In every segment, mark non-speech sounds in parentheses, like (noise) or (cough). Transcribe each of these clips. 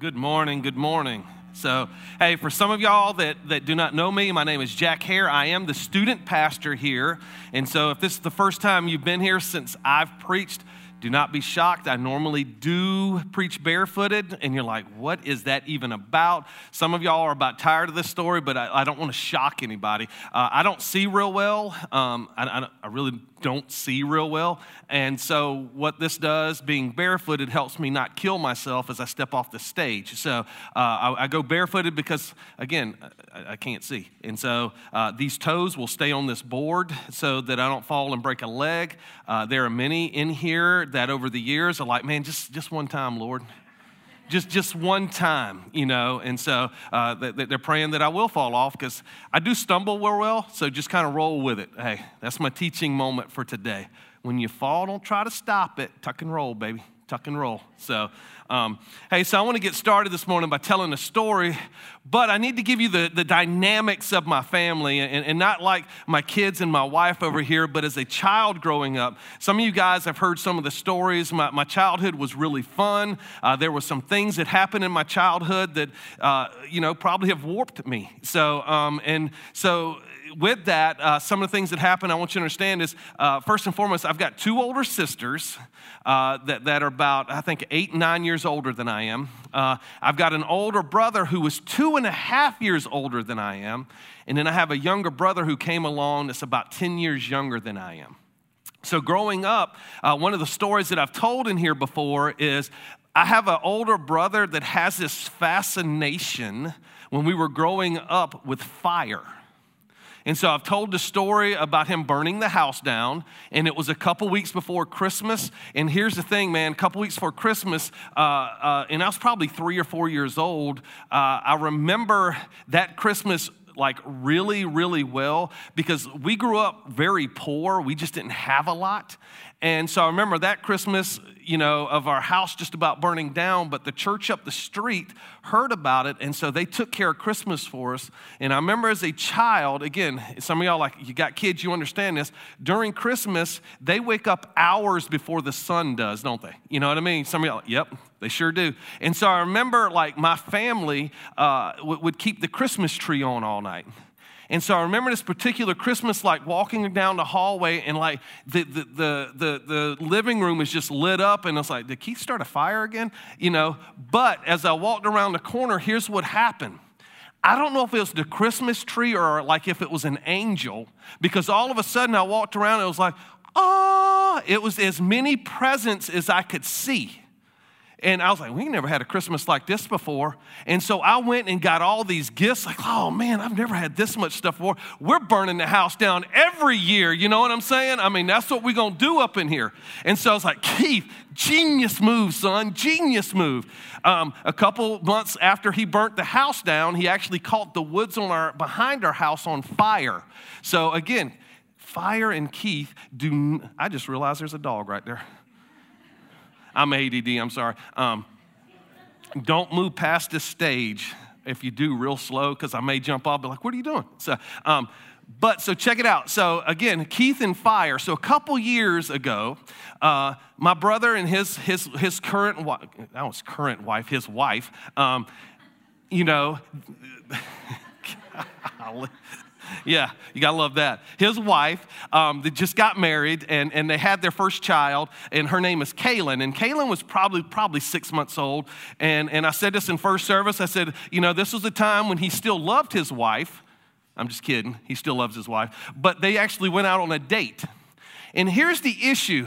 Good morning. Good morning. So, hey, for some of y'all that, that do not know me, my name is Jack Hare. I am the student pastor here. And so, if this is the first time you've been here since I've preached, do not be shocked. I normally do preach barefooted, and you're like, what is that even about? Some of y'all are about tired of this story, but I, I don't want to shock anybody. Uh, I don't see real well. Um, I, I, I really don't see real well. And so, what this does, being barefooted, helps me not kill myself as I step off the stage. So, uh, I, I, go barefooted because, again, I, I can't see. And so, uh, these toes will stay on this board so that I don't fall and break a leg. Uh, there are many in here that over the years are like, man, just, just one time, Lord just just one time, you know. And so uh, they're praying that I will fall off because I do stumble real well. So just kind of roll with it. Hey, that's my teaching moment for today. When you fall, don't try to stop it. Tuck and roll, baby. Tuck and roll. So um, hey, so I want to get started this morning by telling a story, but I need to give you the, the dynamics of my family and, and not like my kids and my wife over here, but as a child growing up. Some of you guys have heard some of the stories. My, my childhood was really fun. Uh, there were some things that happened in my childhood that, uh, you know, probably have warped me. So, um, and so with that, uh, some of the things that happen, I want you to understand is uh, first and foremost, I've got two older sisters uh, that, that are about, I think, eight, nine years older than I am. Uh, I've got an older brother who was two and a half years older than I am. And then I have a younger brother who came along that's about 10 years younger than I am. So, growing up, uh, one of the stories that I've told in here before is I have an older brother that has this fascination when we were growing up with fire. And so I've told the story about him burning the house down, and it was a couple weeks before Christmas. And here's the thing, man, a couple weeks before Christmas, uh, uh, and I was probably three or four years old. Uh, I remember that Christmas like really, really well because we grew up very poor. We just didn't have a lot. And so I remember that Christmas, you know, of our house just about burning down, but the church up the street heard about it, and so they took care of Christmas for us. And I remember as a child, again, some of y'all like, you got kids, you understand this. During Christmas, they wake up hours before the sun does, don't they? You know what I mean? Some of y'all, yep, they sure do. And so I remember like my family uh, would keep the Christmas tree on all night. And so I remember this particular Christmas, like walking down the hallway, and like the, the, the, the, the living room is just lit up. And it's like, did Keith start a fire again? You know, but as I walked around the corner, here's what happened. I don't know if it was the Christmas tree or like if it was an angel, because all of a sudden I walked around and it was like, oh, it was as many presents as I could see. And I was like, we never had a Christmas like this before. And so I went and got all these gifts, like, oh man, I've never had this much stuff before. We're burning the house down every year. You know what I'm saying? I mean, that's what we're going to do up in here. And so I was like, Keith, genius move, son, genius move. Um, a couple months after he burnt the house down, he actually caught the woods on our, behind our house on fire. So again, fire and Keith do, I just realized there's a dog right there. I'm ADD, I'm sorry. Um, don't move past this stage if you do real slow, because I may jump off, be like, what are you doing? So, um, but so check it out. So again, Keith and fire. So a couple years ago, uh, my brother and his his his current wife, that was current wife, his wife, um, you know, (laughs) yeah, you gotta love that. His wife, um, they just got married and, and they had their first child, and her name is Kaylin. And Kaylin was probably probably six months old. And, and I said this in first service. I said, you know, this was a time when he still loved his wife. I'm just kidding. He still loves his wife. But they actually went out on a date. And here's the issue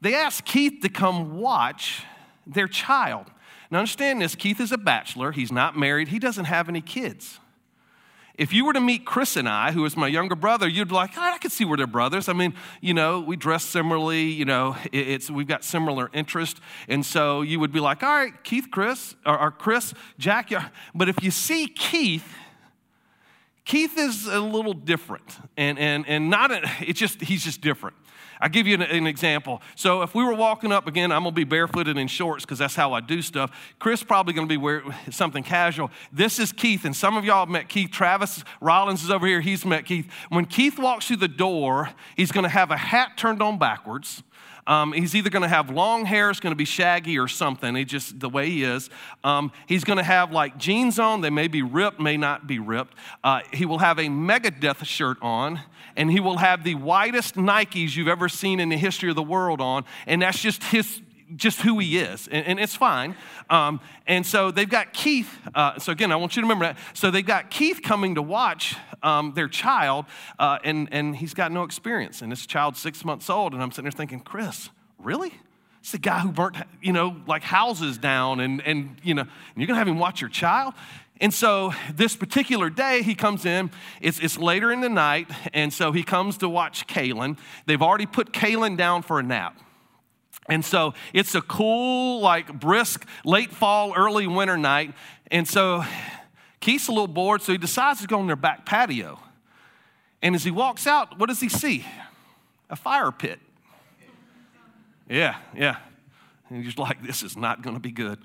they asked Keith to come watch their child. Now, understand this Keith is a bachelor, he's not married, he doesn't have any kids. If you were to meet Chris and I, who is my younger brother, you'd be like, oh, I could see we're they're brothers. I mean, you know, we dress similarly, you know, it's, we've got similar interest. And so you would be like, all right, Keith, Chris, or, or Chris, Jack. But if you see Keith, Keith is a little different. And, and, and not, a, it's just, he's just different. I'll give you an, an, example. So if we were walking up again, I'm gonna be barefooted in shorts because that's how I do stuff. Chris probably gonna be wearing something casual. This is Keith, and some of y'all have met Keith. Travis Rollins is over here. He's met Keith. When Keith walks through the door, he's gonna have a hat turned on backwards. Um, he's either going to have long hair, it's going to be shaggy or something. He just the way he is. Um, he's going to have like jeans on. They may be ripped, may not be ripped. Uh, he will have a Megadeth shirt on, and he will have the whitest Nikes you've ever seen in the history of the world on, and that's just his just who he is, and, and it's fine. Um, and so they've got Keith. Uh, so again, I want you to remember that. So they've got Keith coming to watch um, their child, uh, and and he's got no experience, and this child's six months old. And I'm sitting there thinking, Chris, really? It's the guy who burnt, you know, like houses down, and and you know, and you're gonna have him watch your child. And so this particular day, he comes in, it's, it's later in the night, and so he comes to watch Kaylin. They've already put Kaylin down for a nap. And so it's a cool, like brisk, late fall, early winter night. And so Keith's a little bored, so he decides to go on their back patio. And as he walks out, what does he see? A fire pit. Yeah, yeah. And he's like, this is not going to be good.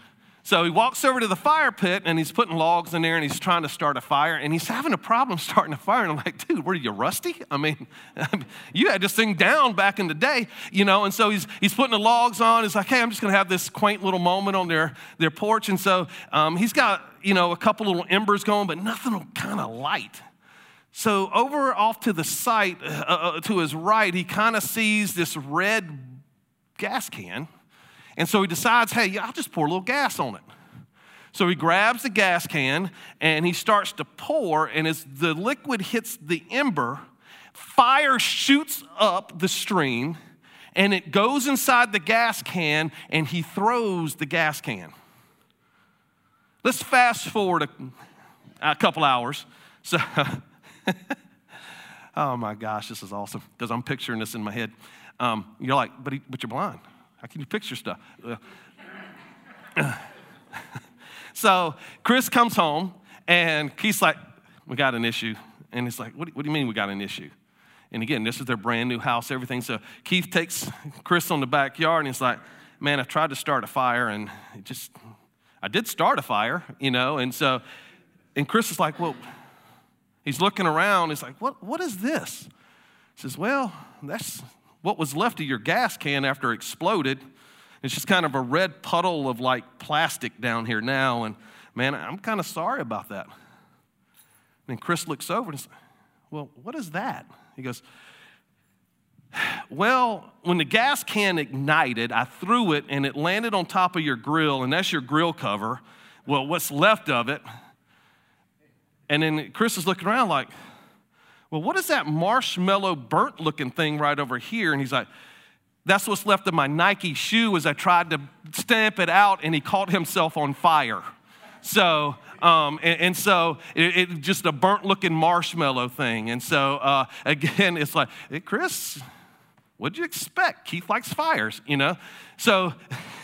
So he walks over to the fire pit and he's putting logs in there and he's trying to start a fire and he's having a problem (laughs) starting a fire. And I'm like, dude, were you rusty? I mean, (laughs) you had this thing down back in the day, you know. And so he's, he's putting the logs on. He's like, hey, I'm just going to have this quaint little moment on their, their porch. And so um, he's got, you know, a couple little embers going, but nothing kind of light. So over off to the site, uh, uh, to his right, he kind of sees this red gas can and so he decides, hey, I'll just pour a little gas on it. So he grabs the gas can and he starts to pour, and as the liquid hits the ember, fire shoots up the stream and it goes inside the gas can and he throws the gas can. Let's fast forward a, a couple hours. So, (laughs) oh my gosh, this is awesome because I'm picturing this in my head. Um, you're like, but, he, but you're blind. How can picture stuff? (laughs) so Chris comes home and Keith's like, We got an issue. And he's like, what, what do you mean we got an issue? And again, this is their brand new house, everything. So Keith takes Chris on the backyard and he's like, Man, I tried to start a fire and it just, I did start a fire, you know. And so, and Chris is like, Well, he's looking around. He's like, What, what is this? He says, Well, that's what was left of your gas can after it exploded. It's just kind of a red puddle of like plastic down here now. And man, I'm kind of sorry about that. And Chris looks over and says, Well, what is that? He goes, Well, when the gas can ignited, I threw it and it landed on top of your grill, and that's your grill cover. Well, what's left of it? And then Chris is looking around like, well, what is that marshmallow burnt looking thing right over here? And he's like, That's what's left of my Nike shoe as I tried to stamp it out, and he caught himself on fire. So, um, and, and, so it, it, just a burnt looking marshmallow thing. And so uh, (laughs) again, it's like, hey, Chris, what'd you expect? Keith likes fires, you know? So,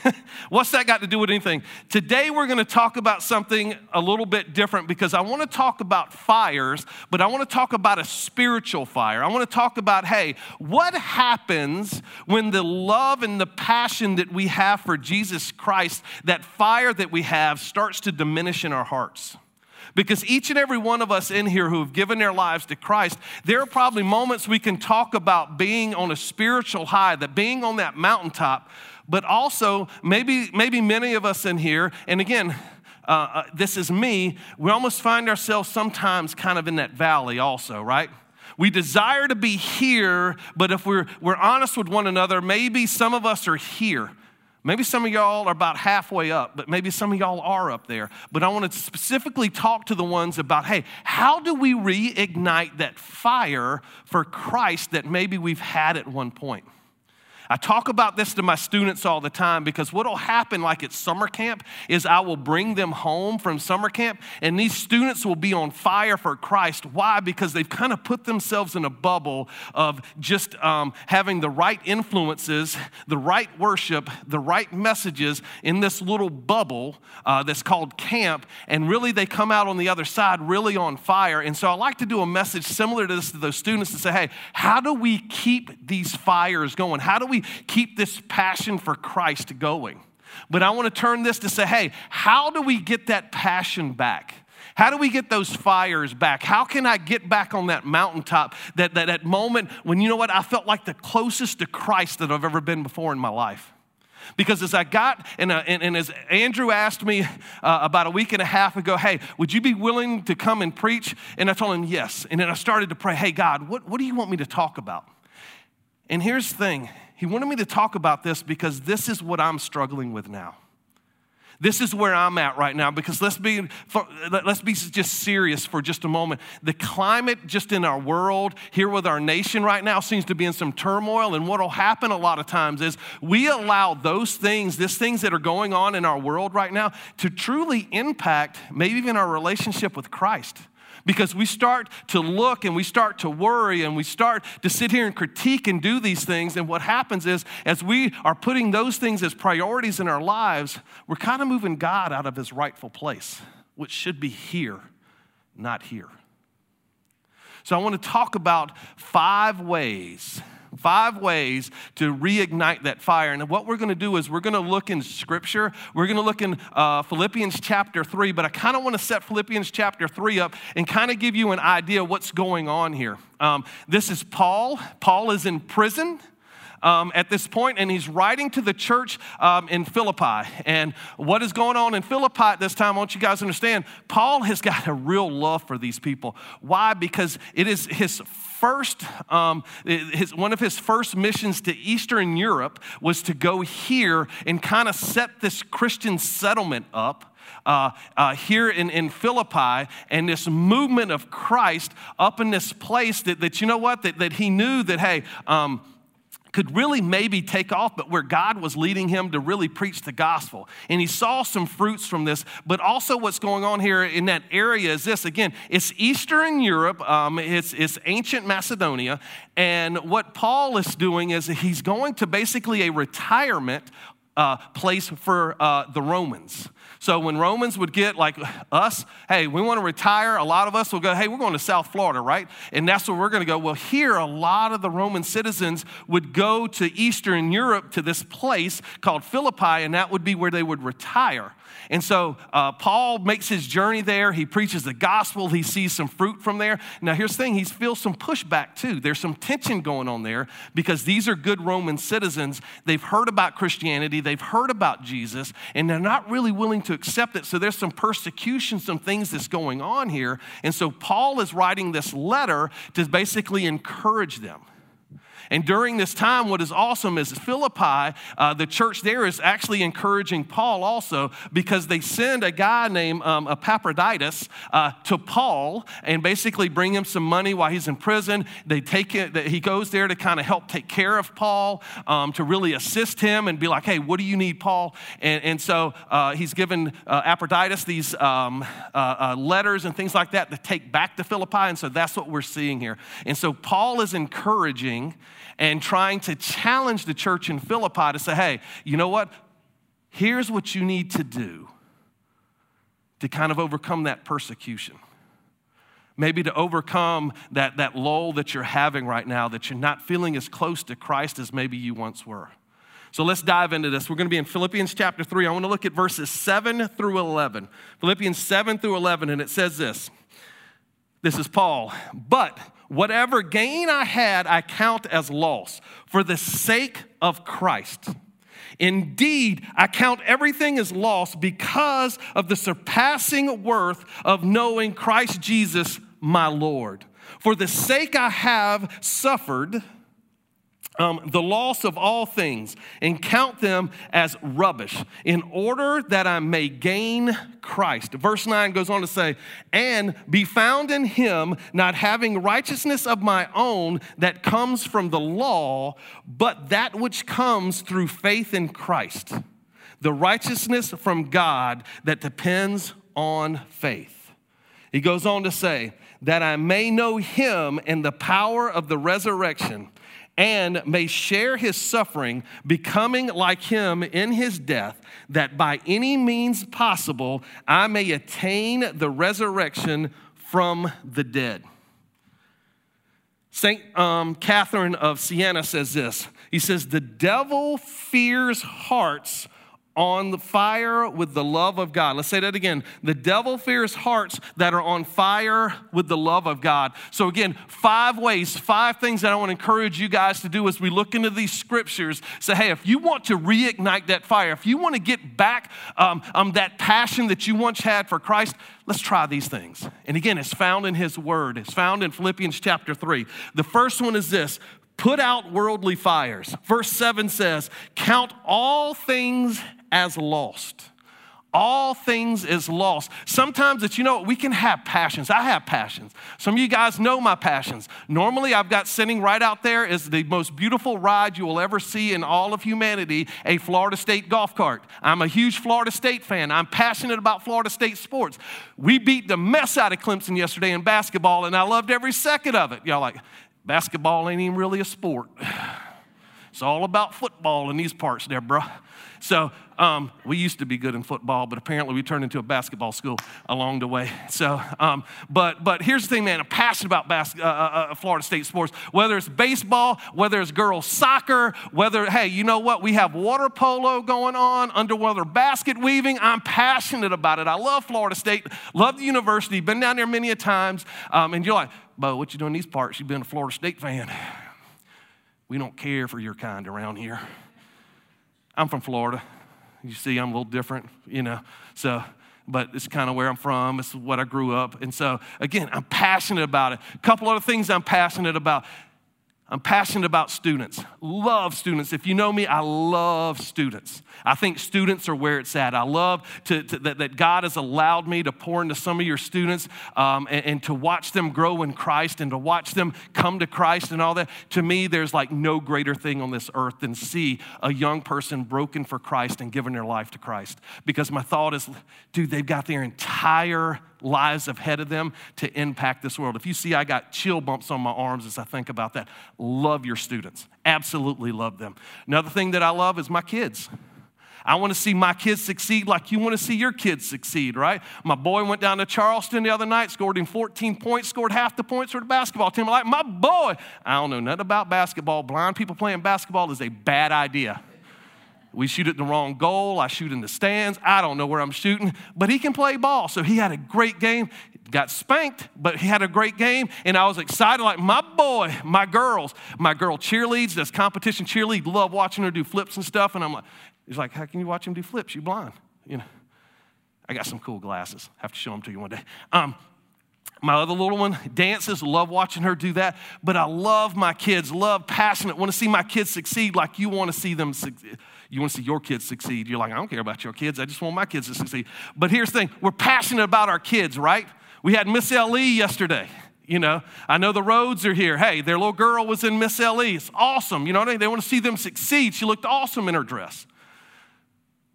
(laughs) what's that got to do with anything? Today, we're going to talk about something a little bit different because I want to talk about fires, but I want to talk about a spiritual fire. I want to talk about, hey, what happens when the love and the passion that we have for Jesus Christ, that fire that we have, starts to diminish in our hearts? Because each and every one of us in here who have given their lives to Christ, there are probably moments we can talk about being on a spiritual high, that being on that mountaintop, but also maybe, maybe many of us in here, and again, uh, uh, this is me, we almost find ourselves sometimes kind of in that valley also, right? We desire to be here, but if we're, we're honest with one another, maybe some of us are here. Maybe some of y'all are about halfway up, but maybe some of y'all are up there. But I want to specifically talk to the ones about hey, how do we reignite that fire for Christ that maybe we've had at one point? I talk about this to my students all the time because what will happen, like at summer camp, is I will bring them home from summer camp and these students will be on fire for Christ. Why? Because they've kind of put themselves in a bubble of just um, having the right influences, the right worship, the right messages in this little bubble uh, that's called camp. And really, they come out on the other side really on fire. And so I like to do a message similar to this to those students to say, hey, how do we keep these fires going? How do we keep this passion for Christ going. But I want to turn this to say, hey, how do we get that passion back? How do we get those fires back? How can I get back on that mountaintop, that, that, that moment when, you know what, I felt like the closest to Christ that I've ever been before in my life? Because as I got, and, uh, and, and, as Andrew asked me uh, about a week and a half ago, hey, would you be willing to come and preach? And I told him yes. And then I started to pray, hey, God, what, what do you want me to talk about? And here's the thing He wanted me to talk about this because this is what I'm struggling with now. This is where I'm at right now because let's be, let's be just serious for just a moment. The climate just in our world, here with our nation right now, seems to be in some turmoil. And what will happen a lot of times is we allow those things, these things that are going on in our world right now, to truly impact maybe even our relationship with Christ because we start to look and we start to worry and we start to sit here and critique and do these things. And what happens is, as we are putting those things as priorities in our lives, we're kind of moving God out of his rightful place, which should be here, not here. So I want to talk about five ways Five ways to reignite that fire. And what we're going to do is we're going to look in Scripture. We're going to look in uh, Philippians chapter 3, but I kind of want to set Philippians chapter 3 up and kind of give you an idea what's going on here. Um, this is Paul. Paul is in prison um, at this point, and he's writing to the church um, in Philippi. And what is going on in Philippi at this time, I want you guys to understand, Paul has got a real love for these people. Why? Because it is his first, um, his, one of his first missions to Eastern Europe was to go here and kind of set this Christian settlement up. Uh, uh, here in, in Philippi and this movement of Christ up in this place that, that you know what, that, that he knew that, hey, um, could really maybe take off, but where God was leading him to really preach the gospel. And he saw some fruits from this, but also what's going on here in that area is this again, it's Eastern Europe, um, it's, it's ancient Macedonia, and what Paul is doing is he's going to basically a retirement uh, place for uh, the Romans. So when Romans would get like us, hey, we want to retire, a lot of us will go, hey, we're going to South Florida, right? And that's where we're going to go. Well, here, a lot of the Roman citizens would go to Eastern Europe to this place called Philippi, and that would be where they would retire. And so uh, Paul makes his journey there. He preaches the gospel. He sees some fruit from there. Now, here's the thing he feels some pushback too. There's some tension going on there because these are good Roman citizens. They've heard about Christianity, they've heard about Jesus, and they're not really willing to accept it. So there's some persecution, some things that's going on here. And so Paul is writing this letter to basically encourage them. And during this time, what is awesome is Philippi, uh, the church there is actually encouraging Paul also because they send a guy named um, Epaphroditus uh, to Paul and basically bring him some money while he's in prison. They take it, he goes there to kind of help take care of Paul, um, to really assist him and be like, hey, what do you need, Paul? And, and so uh, he's given uh, Epaphroditus these um, uh, uh, letters and things like that to take back to Philippi. And so that's what we're seeing here. And so Paul is encouraging and trying to challenge the church in Philippi to say, hey, you know what? Here's what you need to do to kind of overcome that persecution. Maybe to overcome that, that lull that you're having right now, that you're not feeling as close to Christ as maybe you once were. So let's dive into this. We're going to be in Philippians chapter 3. I want to look at verses 7 through 11. Philippians 7 through 11, and it says this. This is Paul. But Whatever gain I had, I count as loss for the sake of Christ. Indeed, I count everything as loss because of the surpassing worth of knowing Christ Jesus, my Lord. For the sake I have suffered, um, the loss of all things and count them as rubbish in order that I may gain Christ. Verse 9 goes on to say, and be found in him, not having righteousness of my own that comes from the law, but that which comes through faith in Christ, the righteousness from God that depends on faith. He goes on to say, that I may know him and the power of the resurrection and may share his suffering, becoming like him in his death, that by any means possible I may attain the resurrection from the dead. St. Um, Catherine of Siena says this He says, The devil fears hearts on the fire with the love of God. Let's say that again. The devil fears hearts that are on fire with the love of God. So, again, five ways, five things that I want to encourage you guys to do as we look into these scriptures. Say, hey, if you want to reignite that fire, if you want to get back um, um, that passion that you once had for Christ, let's try these things. And again, it's found in His Word, it's found in Philippians chapter 3. The first one is this put out worldly fires. Verse 7 says, Count all things as lost. All things is lost. Sometimes it's, you know, we can have passions. I have passions. Some of you guys know my passions. Normally, I've got sitting right out there is the most beautiful ride you will ever see in all of humanity a Florida State golf cart. I'm a huge Florida State fan. I'm passionate about Florida State sports. We beat the mess out of Clemson yesterday in basketball, and I loved every second of it. Y'all like, basketball ain't even really a sport. (sighs) It's all about football in these parts, there, Deborah. So um, we used to be good in football, but apparently we turned into a basketball school along the way. (laughs) So, um, but but here's the thing, man. I'm passionate about bas- uh, uh, uh, Florida State sports. Whether it's baseball, whether it's girls soccer, whether hey, you know what? We have water polo going on, underwater basket weaving. I'm passionate about it. I love Florida State. Love the university. Been down there many a times. Um, and you're like, Bo, what you doing these parts? You've been a Florida State fan. (sighs) We don't care for your kind around here. I'm from Florida. You see, I'm a little different, you know. So, but it's kind of where I'm from. It's what I grew up. And so, again, I'm passionate about it. A couple other things I'm passionate about. I'm passionate about students. Love students. If you know me, I love students. I think students are where it's at. I love to, to, that, that, God has allowed me to pour into some of your students um, and, and, to watch them grow in Christ and to watch them come to Christ and all that. To me, there's like no greater thing on this earth than see a young person broken for Christ and giving their life to Christ. Because my thought is, dude, they've got their entire lives ahead of them to impact this world. If you see, I got chill bumps on my arms as I think about that. Love your students. Absolutely love them. Another thing that I love is my kids. I want to see my kids succeed like you want to see your kids succeed, right? My boy went down to Charleston the other night, scored him 14 points, scored half the points for the basketball team. I'm like, my boy, I don't know nothing about basketball. Blind people playing basketball is a bad idea. We shoot at the wrong goal. I shoot in the stands. I don't know where I'm shooting, but he can play ball. So he had a great game. Got spanked, but he had a great game. And I was excited, like my boy, my girls. My girl cheerleads, does competition cheerlead. Love watching her do flips and stuff. And I'm like, he's like, how can you watch him do flips? You blind, you know. I got some cool glasses. I have to show them to you one day. Um, my other little one dances, love watching her do that. But I love my kids, love passionate, want to see my kids succeed like you want to see them succeed you want to see your kids succeed. You're like, I don't care about your kids. I just want my kids to succeed. But here's the thing we're passionate about our kids, right? We had Miss LE yesterday. You know, I know the roads are here. Hey, their little girl was in Miss LE. It's awesome. You know what I mean? They want to see them succeed. She looked awesome in her dress.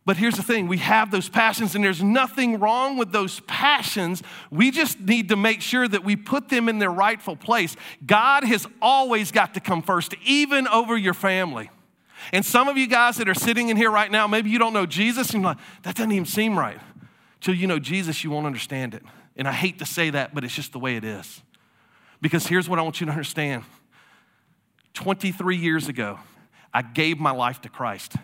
But here's the thing we have those passions, and there's nothing wrong with those passions. We just need to make sure that we put them in their rightful place. God has always got to come first, even over your family. And some of you guys that are sitting in here right now, maybe you don't know Jesus, and you're like, that doesn't even seem right. Till you know Jesus, you won't understand it. And I hate to say that, but it's just the way it is. Because here's what I want you to understand 23 years ago, I gave my life to Christ.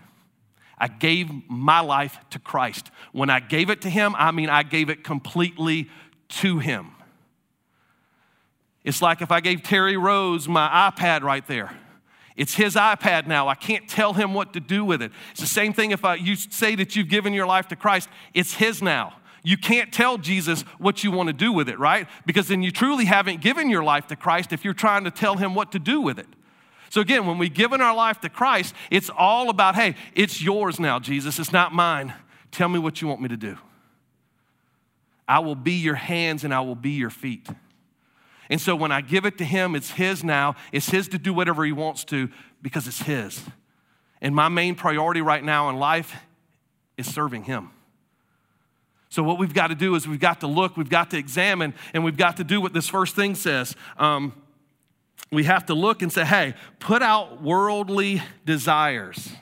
I gave my life to Christ. When I gave it to Him, I mean, I gave it completely to Him. It's like if I gave Terry Rose my iPad right there. It's his iPad now. I can't tell him what to do with it. It's the same thing if I, you say that you've given your life to Christ, it's his now. You can't tell Jesus what you want to do with it, right? Because then you truly haven't given your life to Christ if you're trying to tell him what to do with it. So, again, when we've given our life to Christ, it's all about, hey, it's yours now, Jesus. It's not mine. Tell me what you want me to do. I will be your hands and I will be your feet. And so when I give it to Him, it's His now. It's His to do whatever He wants to because it's His. And my main priority right now in life is serving Him. So, what we've got to do is we've got to look, we've got to examine, and we've got to do what this first thing says. Um, we have to look and say, hey, put out worldly desires.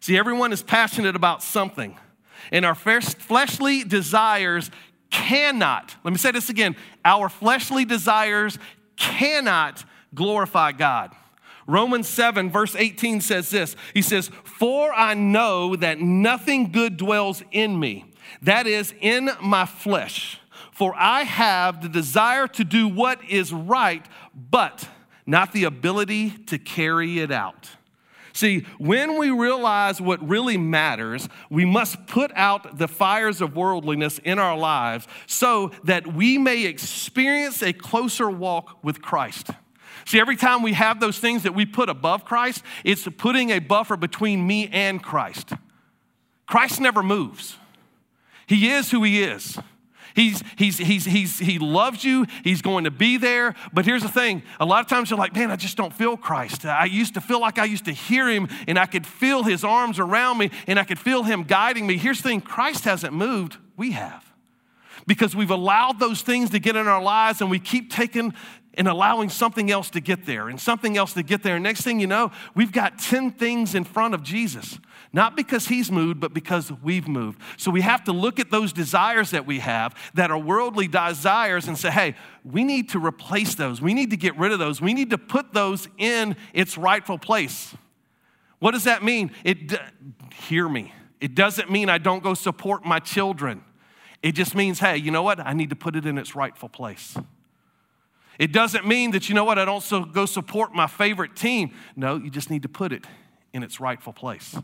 See, everyone is passionate about something. And our fleshly desires cannot, let me say this again, our fleshly desires cannot glorify God. Romans 7, verse 18 says this He says, For I know that nothing good dwells in me, that is, in my flesh. For I have the desire to do what is right, but not the ability to carry it out. See, when we realize what really matters, we must put out the fires of worldliness in our lives so that we may experience a closer walk with Christ. See, every time we have those things that we put above Christ, it's putting a buffer between me and Christ. Christ never moves, He is who He is. He's, he's, he's, he's, he loves you. He's going to be there. But here's the thing a lot of times you're like, man, I just don't feel Christ. I used to feel like I used to hear him and I could feel his arms around me and I could feel him guiding me. Here's the thing Christ hasn't moved, we have. Because we've allowed those things to get in our lives and we keep taking and allowing something else to get there and something else to get there. And next thing you know, we've got 10 things in front of Jesus. Not because he's moved, but because we've moved. So we have to look at those desires that we have that are worldly desires and say, hey, we need to replace those. We need to get rid of those. We need to put those in its rightful place. What does that mean? It hear me. It doesn't mean I don't go support my children. It just means, hey, you know what? I need to put it in its rightful place. It doesn't mean that, you know what, I don't so go support my favorite team. No, you just need to put it in its rightful place.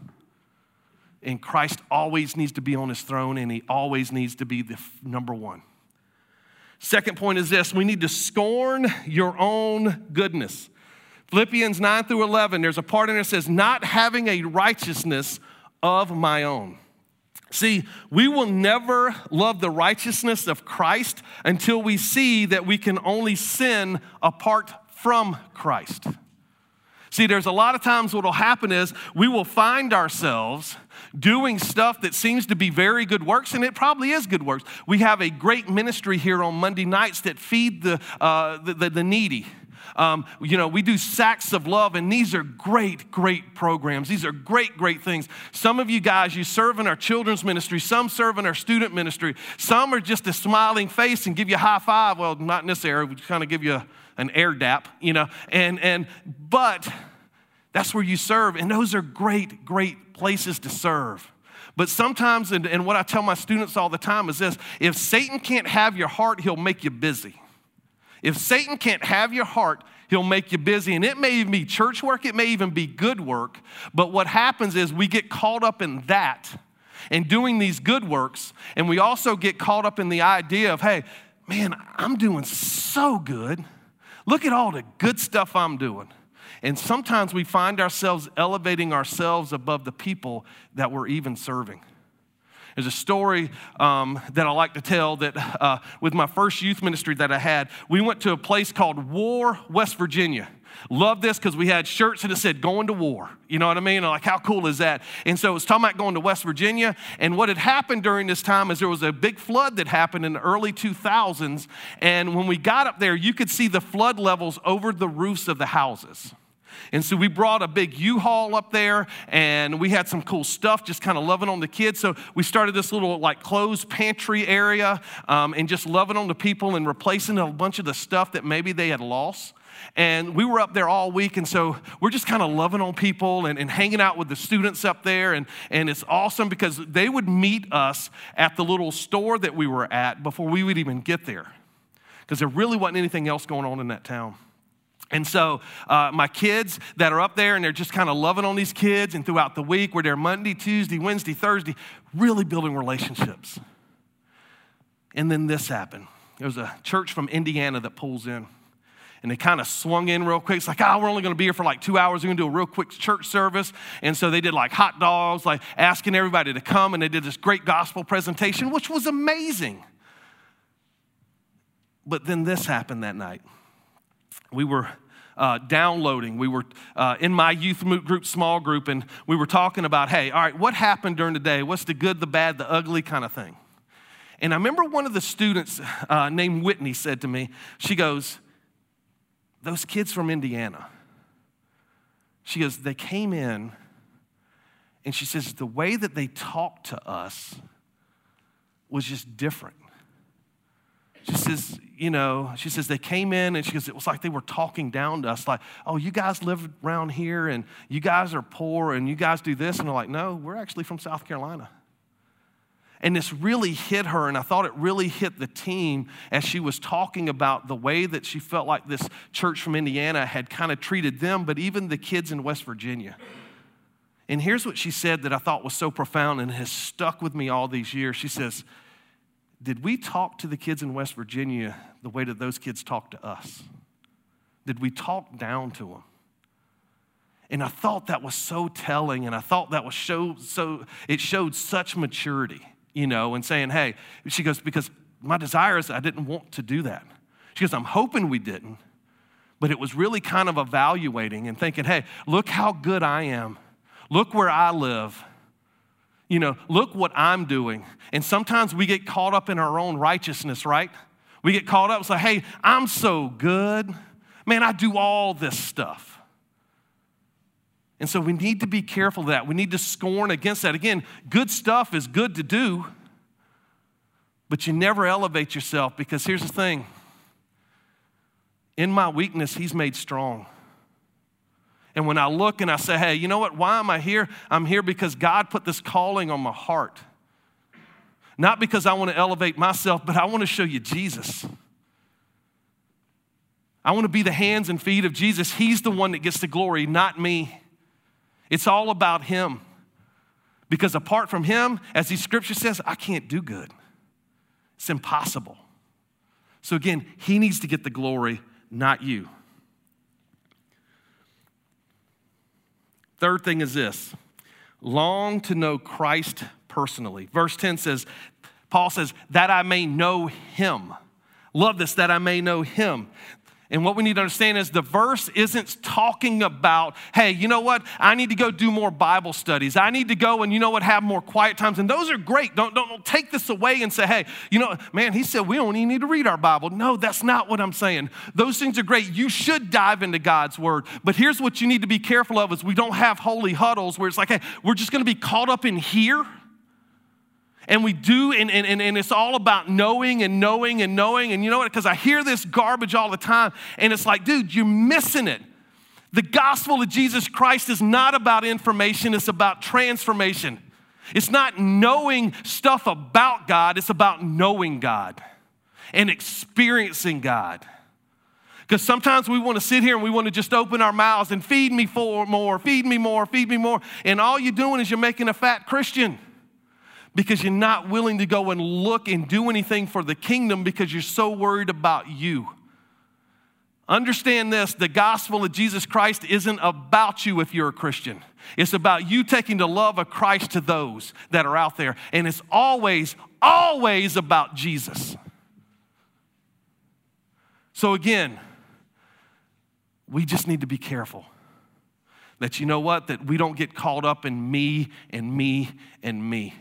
And Christ always needs to be on his throne, and he always needs to be the number one. Second point is this we need to scorn your own goodness. Philippians 9 through 11, there's a part in there that says, not having a righteousness of my own. See, we will never love the righteousness of Christ until we see that we can only sin apart from Christ. See, there's a lot of times what will happen is we will find ourselves doing stuff that seems to be very good works, and it probably is good works. We have a great ministry here on Monday nights that feed the, uh, the, the, the needy. Um, you know, we do Sacks of Love, and these are great, great programs. These are great, great things. Some of you guys, you serve in our children's ministry, some serve in our student ministry, some are just a smiling face and give you a high five. Well, not in this area, we kind of give you a, an air dap, you know, and, and, but that's where you serve, and those are great, great places to serve. But sometimes, and, and what I tell my students all the time is this if Satan can't have your heart, he'll make you busy. If Satan can't have your heart, he'll make you busy. And it may even be church work, it may even be good work. But what happens is we get caught up in that and doing these good works. And we also get caught up in the idea of, hey, man, I'm doing so good. Look at all the good stuff I'm doing. And sometimes we find ourselves elevating ourselves above the people that we're even serving. There's a story um, that I like to tell that uh, with my first youth ministry that I had, we went to a place called War, West Virginia. Love this because we had shirts that said going to war. You know what I mean? Like, how cool is that? And so it was talking about going to West Virginia. And what had happened during this time is there was a big flood that happened in the early 2000s. And when we got up there, you could see the flood levels over the roofs of the houses. And so we brought a big U Haul up there and we had some cool stuff, just kind of loving on the kids. So we started this little like closed pantry area um, and just loving on the people and replacing a bunch of the stuff that maybe they had lost. And we were up there all week, and so we're just kind of loving on people and, and, hanging out with the students up there. And, and it's awesome because they would meet us at the little store that we were at before we would even get there because there really wasn't anything else going on in that town. And so, uh, my kids that are up there and they're just kind of loving on these kids, and throughout the week, we're there Monday, Tuesday, Wednesday, Thursday, really building relationships. And then this happened. There was a church from Indiana that pulls in. And they kind of swung in real quick. It's like, oh, we're only going to be here for like two hours. We're going to do a real quick church service. And so they did like hot dogs, like asking everybody to come. And they did this great gospel presentation, which was amazing. But then this happened that night. We were uh, downloading. We were uh, in my youth group, small group, and we were talking about, hey, all right, what happened during the day? What's the good, the bad, the ugly kind of thing? And I remember one of the students uh, named Whitney said to me, she goes, those kids from Indiana, she goes, they came in, and she says, the way that they talked to us was just different. She says, you know, she says they came in and she goes, it was like they were talking down to us, like, oh, you guys live around here and you guys are poor and you guys do this. And they're like, no, we're actually from South Carolina. And this really hit her, and I thought it really hit the team as she was talking about the way that she felt like this church from Indiana had kind of treated them, but even the kids in West Virginia. And here's what she said that I thought was so profound and has stuck with me all these years. She says, Did we talk to the kids in West Virginia the way that those kids talked to us? Did we talk down to them? And I thought that was so telling, and I thought that was so, so it showed such maturity you know, and saying, hey, she goes, because my desire is I didn't want to do that. She goes, I'm hoping we didn't, but it was really kind of evaluating and thinking, hey, look how good I am. Look where I live. You know, look what I'm doing. And sometimes we get caught up in our own righteousness, right? We get caught up say, hey, I'm so good. Man, I do all this stuff. And so we need to be careful of that. We need to scorn against that. Again, good stuff is good to do, but you never elevate yourself because here's the thing in my weakness, He's made strong. And when I look and I say, hey, you know what? Why am I here? I'm here because God put this calling on my heart. Not because I want to elevate myself, but I want to show you Jesus. I want to be the hands and feet of Jesus. He's the one that gets the glory, not me. It's all about Him. Because apart from Him, as the scripture says, I can't do good. It's impossible. So again, He needs to get the glory, not you. Third thing is this long to know Christ personally. Verse 10 says, Paul says, that I may know him. Love this, that I may know him. And what we need to understand is the verse isn't talking about, hey, you know what? I need to go do more Bible studies. I need to go and, you know what, have more quiet times. And those are great. Don't, don't, don't take this away and say, hey, you know, man, he said we don't even need to read our Bible. No, that's not what I'm saying. Those things are great. You should dive into God's word. But here's what you need to be careful of is we don't have holy huddles where it's like, hey, we're just going to be caught up in here and we do, and, and, and it's all about knowing and knowing and knowing. And you know what? Because I hear this garbage all the time, and it's like, dude, you're missing it. The gospel of Jesus Christ is not about information, it's about transformation. It's not knowing stuff about God, it's about knowing God and experiencing God. Because sometimes we want to sit here and we want to just open our mouths and feed me for more, feed me more, feed me more. And all you're doing is you're making a fat Christian because you're not willing to go and look and do anything for the kingdom because you're so worried about you. Understand this the gospel of Jesus Christ isn't about you if you're a Christian. It's about you taking the love of Christ to those that are out there. And it's always, always about Jesus. So, again, we just need to be careful that you know what? That we don't get caught up in me and me and me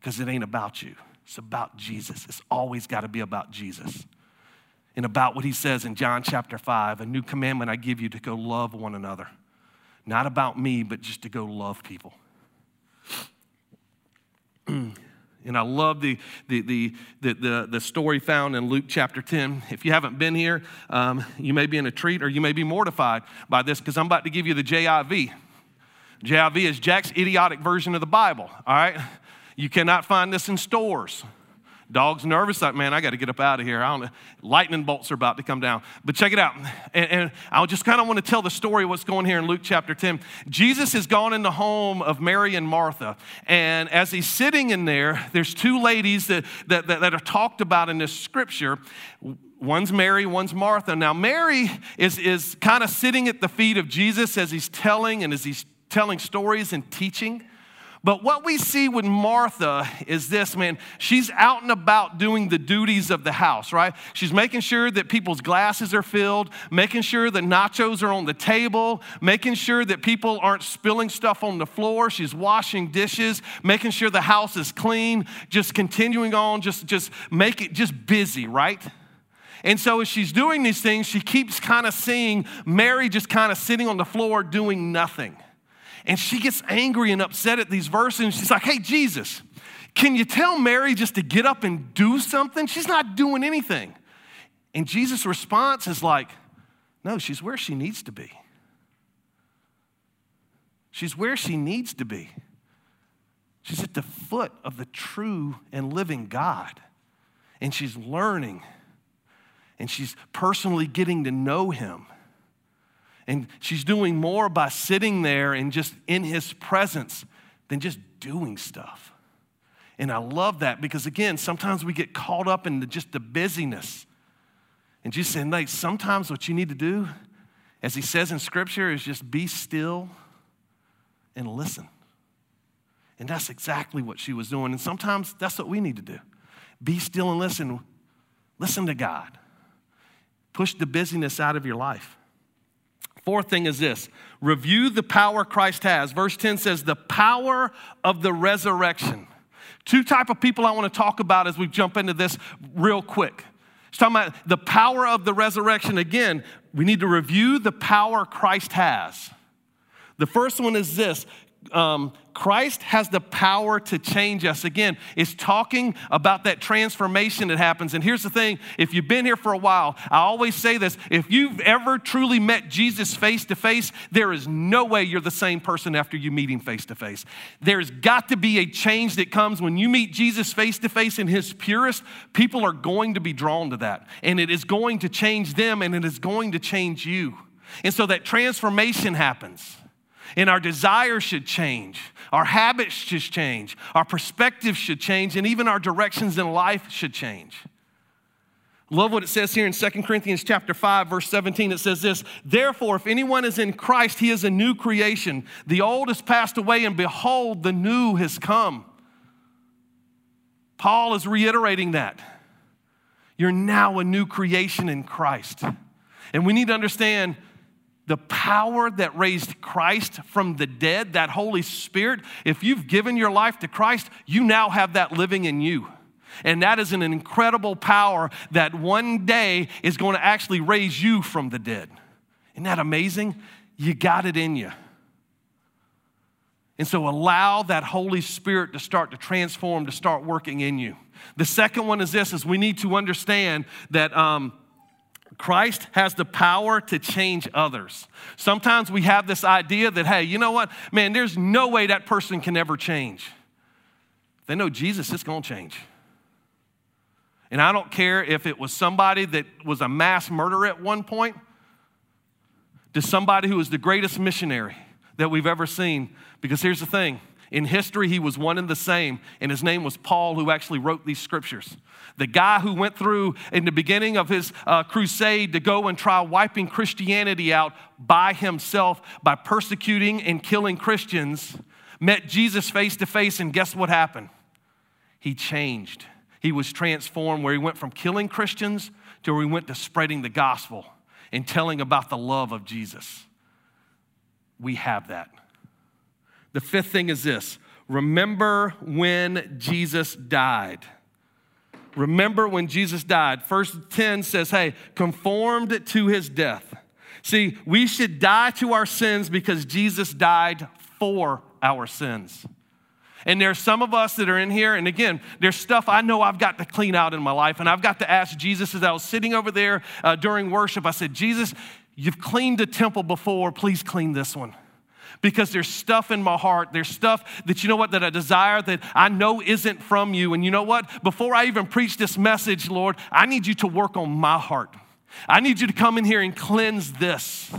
because it ain't about you. It's about Jesus. It's always got to be about Jesus. And about what he says in John chapter 5 a new commandment I give you to go love one another. Not about me, but just to go love people. (clears throat) And I love the, the, the, the, the, story found in Luke chapter 10. If you haven't been here, um, you may be in a treat or you may be mortified by this because I'm about to give you the JIV. JIV is Jack's idiotic version of the Bible, all right? You cannot find this in stores. Dog's nervous, like, man, I got to get up out of here. I don't know. Lightning bolts are about to come down. But check it out. And, and I just kind of want to tell the story what's going here in Luke chapter 10. Jesus has gone in the home of Mary and Martha. And as he's sitting in there, there's two ladies that, that, that, that are talked about in this scripture. One's Mary, one's Martha. Now, Mary is, is kind of sitting at the feet of Jesus as he's telling and as he's telling stories and teaching. But what we see with Martha is this, man. She's out and about doing the duties of the house, right? She's making sure that people's glasses are filled, making sure the nachos are on the table, making sure that people aren't spilling stuff on the floor. She's washing dishes, making sure the house is clean, just continuing on, just, just make it just busy, right? And so as she's doing these things, she keeps kind of seeing Mary just kind of sitting on the floor doing nothing. And she gets angry and upset at these verses. And she's like, hey, Jesus, Can you tell Mary just to get up and do something? She's not doing anything. And Jesus' response is like, no, she's where she needs to be. She's where she needs to be. She's at the foot of the true and living God. And she's learning. And she's personally getting to know Him. And she's doing more by sitting there and just in His presence than just doing stuff. And I love that because, again, sometimes we get caught up in the, just the busyness. And Jesus said, like, sometimes what you need to do, as he says in Scripture, is just be still and listen. And that's exactly what she was doing. And sometimes that's what we need to do be still and listen. Listen to God. Push the busyness out of your life. Fourth thing is this review the power Christ has. Verse 10 says, the power of the resurrection. Two type of people I want to talk about as we jump into this real quick. It's talking about the power of the resurrection. Again, we need to review the power Christ has. The first one is this um, Christ has the power to change us. Again, it's talking about that transformation that happens. And here's the thing if you've been here for a while, I always say this if you've ever truly met Jesus face to face, there is no way you're the same person after you meet him face to face. There's got to be a change that comes when you meet Jesus face to face in his purest. People are going to be drawn to that, and it is going to change them, and it is going to change you. And so that transformation happens. And our desires should change. Our habits should change. Our perspectives should change. And even our directions in life should change. Love what it says here in 2 Corinthians chapter 5 verse 17 it says this therefore if anyone is in Christ he is a new creation the old has passed away and behold the new has come Paul is reiterating that you're now a new creation in Christ and we need to understand the power that raised Christ from the dead, that Holy Spirit, if you've given your life to Christ, you now have that living in you. And that is an incredible power that one day is going to actually raise you from the dead. Isn't that amazing? You got it in you. And so allow that Holy Spirit to start to transform, to start working in you. The second one is this: is we need to understand that um, Christ has the power to change others. Sometimes we have this idea that, hey, you know what? Man, there's no way that person can ever change. They know Jesus is going to change. And I don't care if it was somebody that was a mass murderer at one point to somebody who was the greatest missionary that we've ever seen. Because here's the thing in history, he was one and the same, and his name was Paul, who actually wrote these scriptures. The guy who went through in the beginning of his uh, crusade to go and try wiping Christianity out by himself by persecuting and killing Christians met Jesus face to face, and guess what happened? He changed. He was transformed where he went from killing Christians to where he went to spreading the gospel and telling about the love of Jesus. We have that. The fifth thing is this remember when Jesus died. Remember when Jesus died. Verse 10 says, hey, conformed to his death. See, we should die to our sins because Jesus died for our sins. And there's some of us that are in here, and again, there's stuff I know I've got to clean out in my life. And I've got to ask Jesus as I was sitting over there uh, during worship, I said, Jesus, you've cleaned the temple before, please clean this one because there's stuff in my heart. There's stuff that you know what, that I desire that I know isn't from you. And you know what? Before I even preach this message, Lord, I need you to work on my heart. I need you to come in here and cleanse this.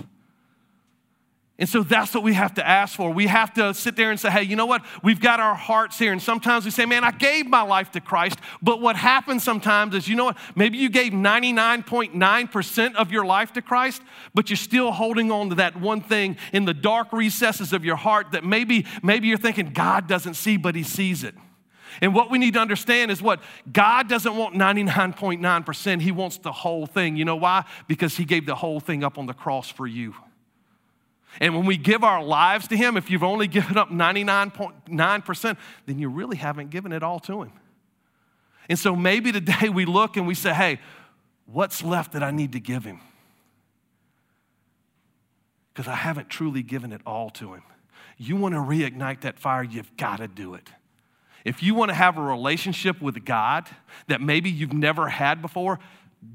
And so that's what we have to ask for. We have to sit there and say, hey, you know what? We've got our hearts here. And sometimes we say, man, I gave my life to Christ. But what happens sometimes is, you know what? Maybe you gave 99.9% of your life to Christ, but you're still holding on to that one thing in the dark recesses of your heart that maybe, maybe you're thinking God doesn't see, but He sees it. And what we need to understand is what God doesn't want 99.9%, He wants the whole thing. You know why? Because He gave the whole thing up on the cross for you. And when we give our lives to Him, if you've only given up 99.9%, then you really haven't given it all to Him. And so maybe today we look and we say, hey, what's left that I need to give Him? Because I haven't truly given it all to Him. You want to reignite that fire, you've got to do it. If you want to have a relationship with God that maybe you've never had before,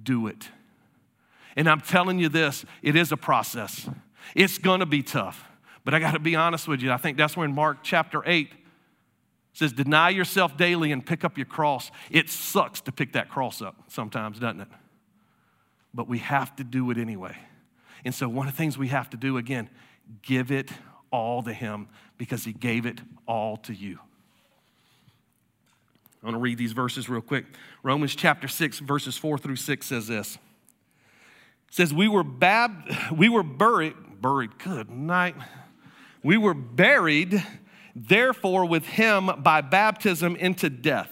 do it. And I'm telling you this, it is a process. It's going to be tough. But I got to be honest with you. I think that's where in Mark chapter 8 says, Deny yourself daily and pick up your cross. It sucks to pick that cross up sometimes, doesn't it? But we have to do it anyway. And so, one of the things we have to do again, give it all to Him because He gave it all to you. I want to read these verses real quick. Romans chapter 6, verses 4 through 6 says this. It says, We were, bab- we were buried, buried, good night. We were buried therefore with him by baptism into death,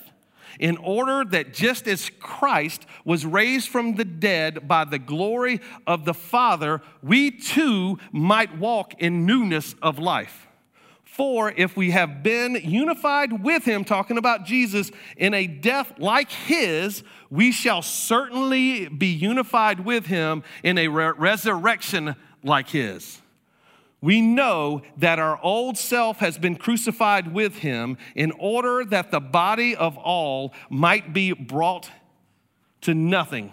in order that just as Christ was raised from the dead by the glory of the Father, we too might walk in newness of life. For if we have been unified with him, talking about Jesus, in a death like his, we shall certainly be unified with him in a re- resurrection like his we know that our old self has been crucified with him in order that the body of all might be brought to nothing,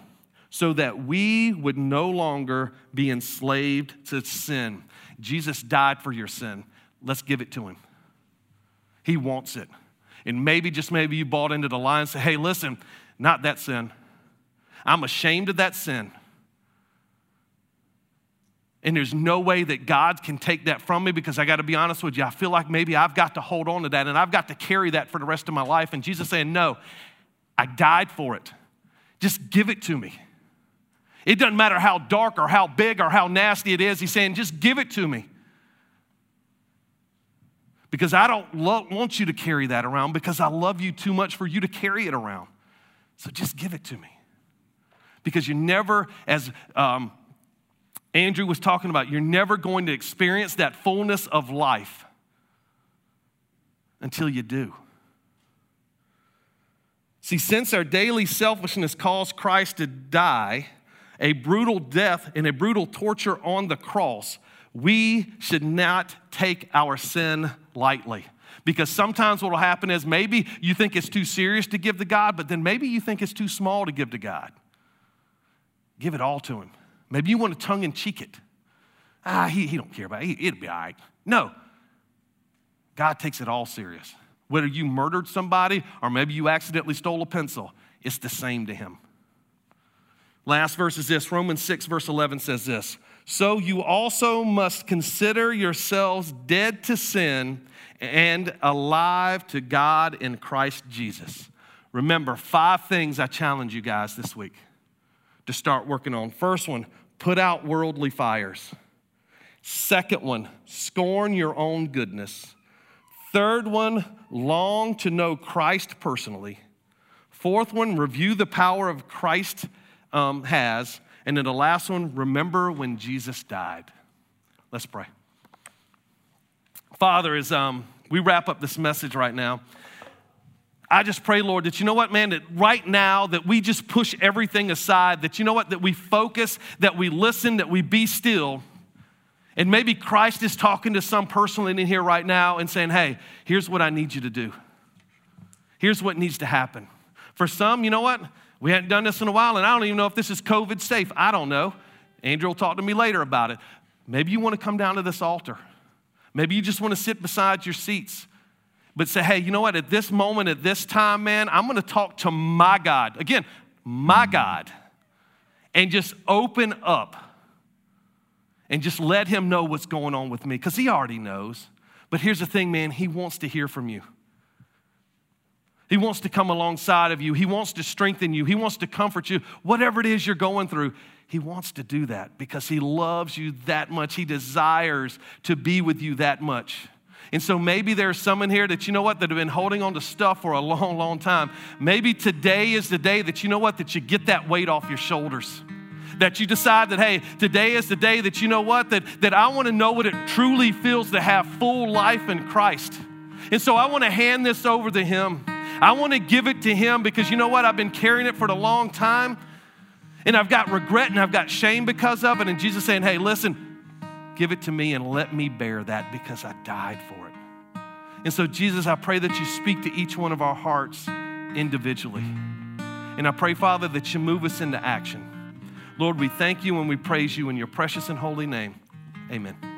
so that we would no longer be enslaved to sin. Jesus died for your sin. Let's give it to him. He wants it. And maybe, just maybe, you bought into the lie and say, hey, listen, not that sin. I'm ashamed of that sin. And there's no way that God can take that from me because I got to be honest with you. I feel like maybe I've got to hold on to that and I've got to carry that for the rest of my life. And Jesus saying, No, I died for it. Just give it to me. It doesn't matter how dark or how big or how nasty it is. He's saying, Just give it to me. Because I don't lo- want you to carry that around because I love you too much for you to carry it around. So just give it to me. Because you never, as um, Andrew was talking about, you're never going to experience that fullness of life until you do. See, since our daily selfishness caused Christ to die a brutal death and a brutal torture on the cross, we should not take our sin lightly. Because sometimes what will happen is maybe you think it's too serious to give to God, but then maybe you think it's too small to give to God. Give it all to Him. Maybe you want to tongue in cheek it. Ah, he, he don't care about it. It'll be all right. No. God takes it all serious. Whether you murdered somebody or maybe you accidentally stole a pencil, it's the same to him. Last verse is this Romans 6, verse 11 says this So you also must consider yourselves dead to sin and alive to God in Christ Jesus. Remember, five things I challenge you guys this week to start working on. First one, put out worldly fires. Second one, scorn your own goodness. Third one, long to know Christ personally. Fourth one, review the power of Christ um, has. And then the last one, remember when Jesus died. Let's pray. Father, as um, we wrap up this message right now, I just pray, Lord, that you know what, man, that right now that we just push everything aside, that you know what, that we focus, that we listen, that we be still. And maybe Christ is talking to some person in here right now and saying, hey, here's what I need you to do. Here's what needs to happen. For some, you know what? We hadn't done this in a while, and I don't even know if this is COVID safe. I don't know. Andrew will talk to me later about it. Maybe you want to come down to this altar. Maybe you just want to sit beside your seats but say, hey, you know what? At this moment, at this time, man, I'm going to talk to my God. Again, my hmm. God. And just open up and just let him know what's going on with me because he already knows. But here's the thing, man, he wants to hear from you. He wants to come alongside of you. He wants to strengthen you. He wants to comfort you. Whatever it is you're going through, He wants to do that because He loves you that much. He desires to be with you that much. And so maybe there's some in here that you know what that have been holding on to stuff for a long, long time. Maybe today is the day that you know what that you get that weight off your shoulders. That you decide that, hey, today is the day that you know what, that, that I want to know what it truly feels to have full life in Christ. And so I want to hand this over to Him. I want to give it to Him because you know what? I've been carrying it for a long time and I've got regret and I've got shame because of it. And Jesus saying, hey, listen, give it to me and let me bear that because I died for it. And so, Jesus, I pray that you speak to each one of our hearts individually. And I pray, Father, that you move us into action. Lord, we thank you and we praise you in your precious and holy name. Amen.